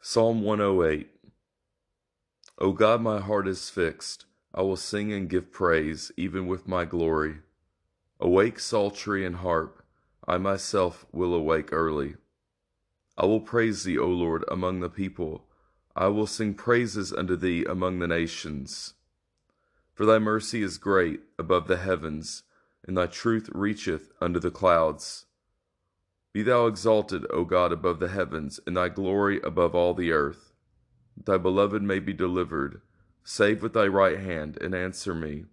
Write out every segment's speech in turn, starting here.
Psalm 108 O God, my heart is fixed. I will sing and give praise, even with my glory. Awake, psaltery and harp. I myself will awake early. I will praise thee, O Lord, among the people. I will sing praises unto thee among the nations. For thy mercy is great above the heavens, and thy truth reacheth unto the clouds. Be thou exalted, O God, above the heavens, and thy glory above all the earth. Thy beloved may be delivered. Save with thy right hand, and answer me.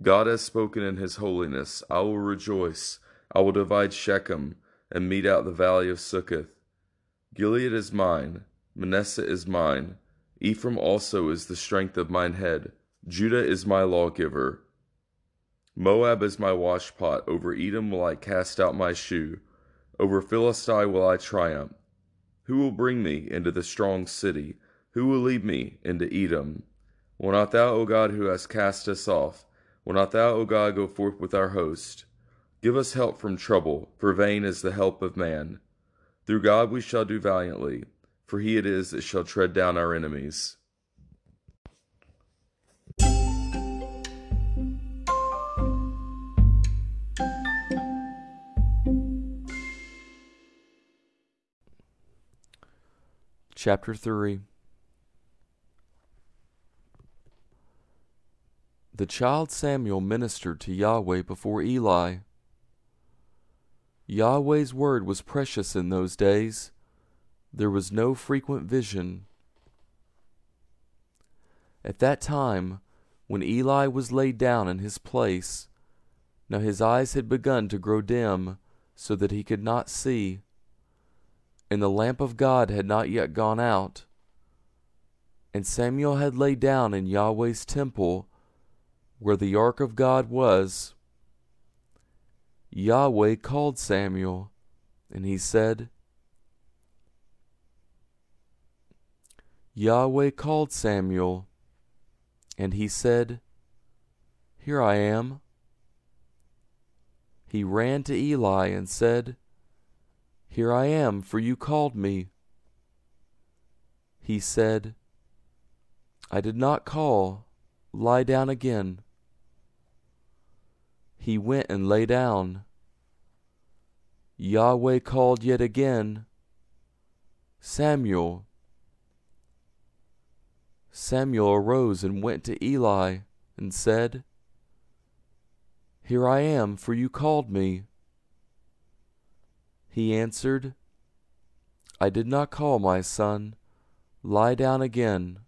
God has spoken in his holiness. I will rejoice. I will divide Shechem, and mete out the valley of Succoth. Gilead is mine, Manasseh is mine. Ephraim also is the strength of mine head. Judah is my lawgiver. Moab is my washpot. Over Edom will I cast out my shoe. Over Philistia will I triumph. Who will bring me into the strong city? Who will lead me into Edom? Will not thou, O God, who hast cast us off, will not thou, O God, go forth with our host? Give us help from trouble, for vain is the help of man. Through God we shall do valiantly, for he it is that shall tread down our enemies. Chapter 3 The child Samuel ministered to Yahweh before Eli. Yahweh's word was precious in those days. There was no frequent vision. At that time, when Eli was laid down in his place, now his eyes had begun to grow dim, so that he could not see and the lamp of God had not yet gone out. And Samuel had laid down in Yahweh's temple, where the ark of God was. Yahweh called Samuel, and he said, Yahweh called Samuel, and he said, Here I am. He ran to Eli and said, here I am, for you called me. He said, I did not call. Lie down again. He went and lay down. Yahweh called yet again, Samuel. Samuel arose and went to Eli and said, Here I am, for you called me. He answered, I did not call my son. Lie down again.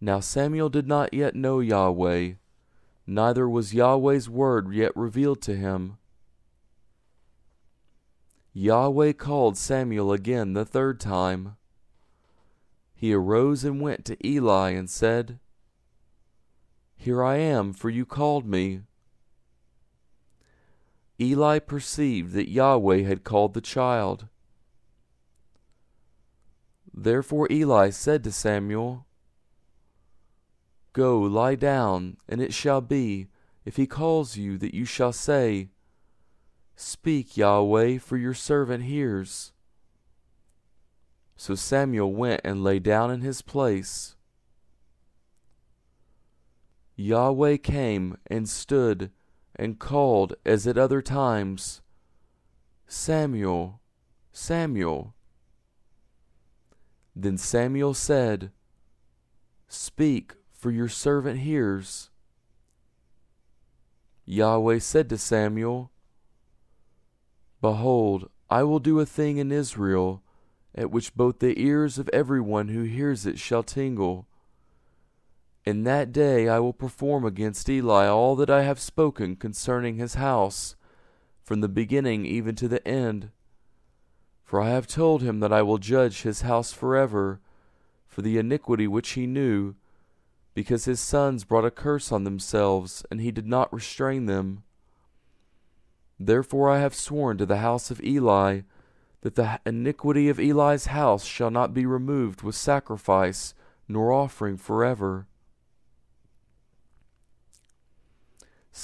Now Samuel did not yet know Yahweh, neither was Yahweh's word yet revealed to him. Yahweh called Samuel again the third time. He arose and went to Eli and said, Here I am, for you called me. Eli perceived that Yahweh had called the child. Therefore Eli said to Samuel, Go, lie down, and it shall be, if he calls you, that you shall say, Speak, Yahweh, for your servant hears. So Samuel went and lay down in his place. Yahweh came and stood and called as at other times, Samuel, Samuel. Then Samuel said, Speak, for your servant hears. Yahweh said to Samuel, Behold, I will do a thing in Israel, at which both the ears of every one who hears it shall tingle in that day I will perform against Eli all that I have spoken concerning his house, from the beginning even to the end. For I have told him that I will judge his house forever, for the iniquity which he knew, because his sons brought a curse on themselves, and he did not restrain them. Therefore I have sworn to the house of Eli, that the iniquity of Eli's house shall not be removed with sacrifice nor offering forever.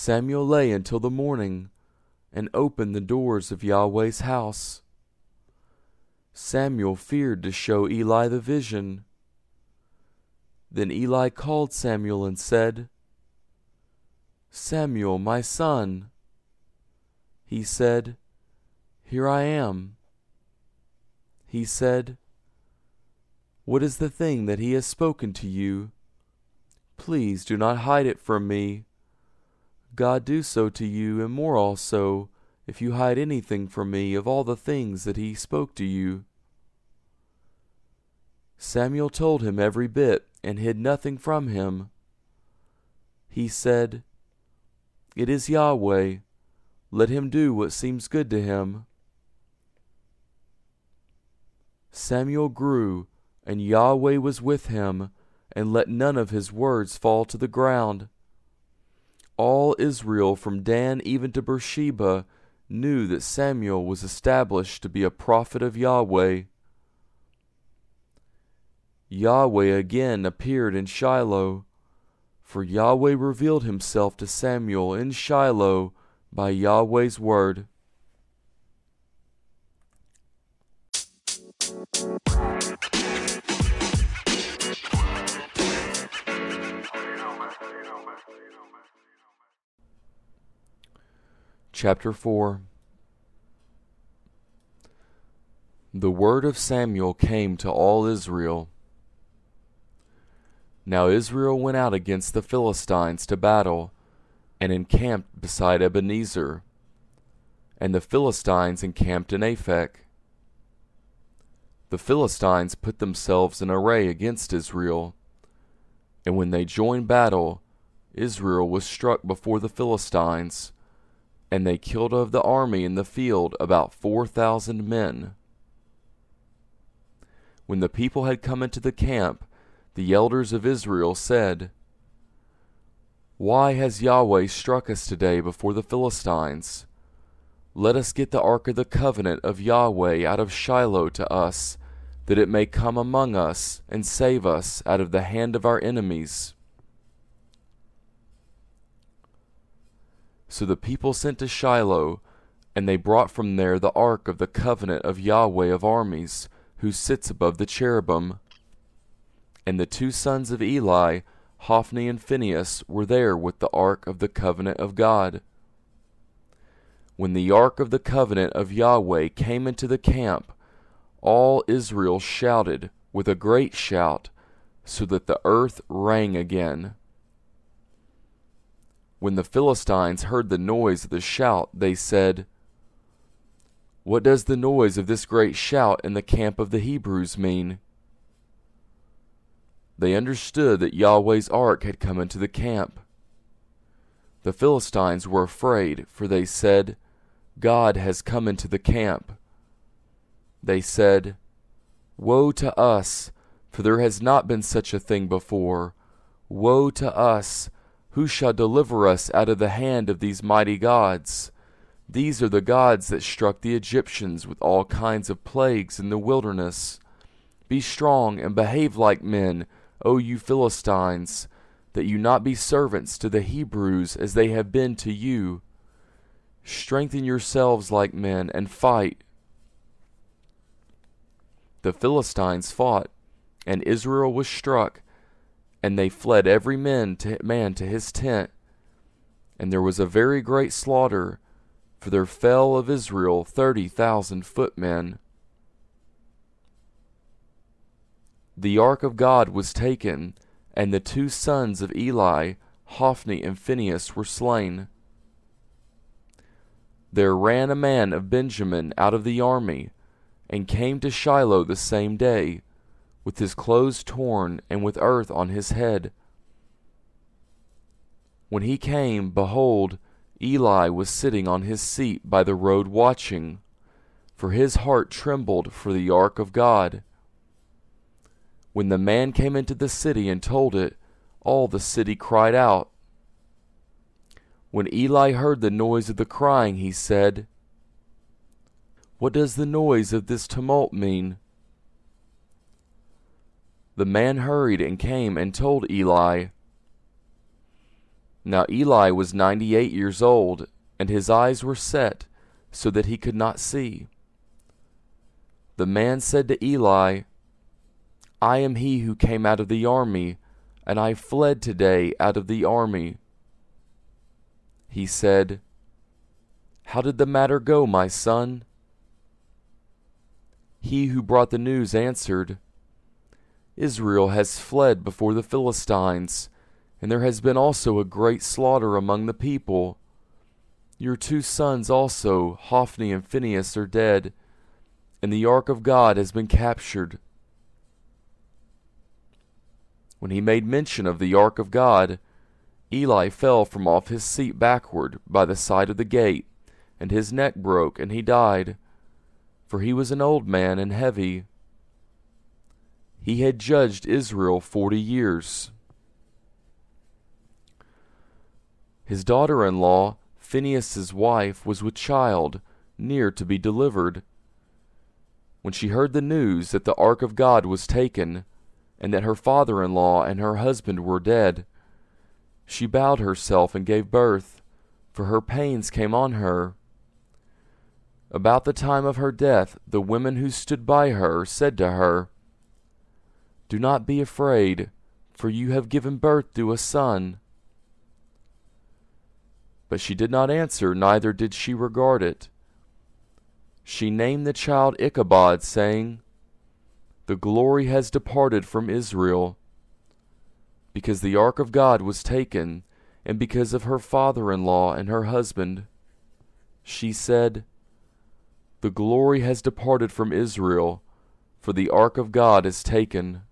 Samuel lay until the morning and opened the doors of Yahweh's house. Samuel feared to show Eli the vision. Then Eli called Samuel and said, Samuel, my son. He said, Here I am. He said, What is the thing that he has spoken to you? Please do not hide it from me. God do so to you, and more also, if you hide anything from me of all the things that he spoke to you. Samuel told him every bit, and hid nothing from him. He said, It is Yahweh. Let him do what seems good to him. Samuel grew, and Yahweh was with him, and let none of his words fall to the ground all Israel from Dan even to Beersheba knew that Samuel was established to be a prophet of Yahweh. Yahweh again appeared in Shiloh, for Yahweh revealed himself to Samuel in Shiloh by Yahweh's word. Chapter 4 The word of Samuel came to all Israel. Now Israel went out against the Philistines to battle, and encamped beside Ebenezer, and the Philistines encamped in Aphek. The Philistines put themselves in array against Israel, and when they joined battle, Israel was struck before the Philistines and they killed of the army in the field about four thousand men. When the people had come into the camp, the elders of Israel said, Why has Yahweh struck us today before the Philistines? Let us get the ark of the covenant of Yahweh out of Shiloh to us, that it may come among us and save us out of the hand of our enemies. So the people sent to Shiloh, and they brought from there the ark of the covenant of Yahweh of armies, who sits above the cherubim. And the two sons of Eli, Hophni and Phinehas, were there with the ark of the covenant of God. When the ark of the covenant of Yahweh came into the camp, all Israel shouted with a great shout, so that the earth rang again. When the Philistines heard the noise of the shout, they said, What does the noise of this great shout in the camp of the Hebrews mean? They understood that Yahweh's ark had come into the camp. The Philistines were afraid, for they said, God has come into the camp. They said, Woe to us, for there has not been such a thing before. Woe to us! Who shall deliver us out of the hand of these mighty gods? These are the gods that struck the Egyptians with all kinds of plagues in the wilderness. Be strong and behave like men, O you Philistines, that you not be servants to the Hebrews as they have been to you. Strengthen yourselves like men and fight. The Philistines fought, and Israel was struck and they fled every man to, man to his tent. And there was a very great slaughter, for there fell of Israel thirty thousand footmen. The ark of God was taken, and the two sons of Eli, Hophni and Phinehas, were slain. There ran a man of Benjamin out of the army, and came to Shiloh the same day with his clothes torn and with earth on his head. When he came, behold, Eli was sitting on his seat by the road watching, for his heart trembled for the ark of God. When the man came into the city and told it, all the city cried out. When Eli heard the noise of the crying, he said, What does the noise of this tumult mean? The man hurried and came and told Eli. Now Eli was ninety eight years old, and his eyes were set, so that he could not see. The man said to Eli, I am he who came out of the army, and I fled today out of the army. He said, How did the matter go, my son? He who brought the news answered, Israel has fled before the Philistines, and there has been also a great slaughter among the people. Your two sons also, Hophni and Phinehas, are dead, and the ark of God has been captured. When he made mention of the ark of God, Eli fell from off his seat backward by the side of the gate, and his neck broke, and he died, for he was an old man and heavy. He had judged Israel forty years. His daughter in law, Phinehas's wife, was with child, near to be delivered. When she heard the news that the ark of God was taken, and that her father in law and her husband were dead, she bowed herself and gave birth, for her pains came on her. About the time of her death, the women who stood by her said to her, Do not be afraid, for you have given birth to a son. But she did not answer, neither did she regard it. She named the child Ichabod, saying, The glory has departed from Israel because the ark of God was taken, and because of her father in law and her husband. She said, The glory has departed from Israel, for the ark of God is taken.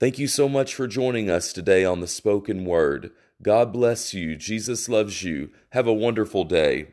Thank you so much for joining us today on the spoken word. God bless you. Jesus loves you. Have a wonderful day.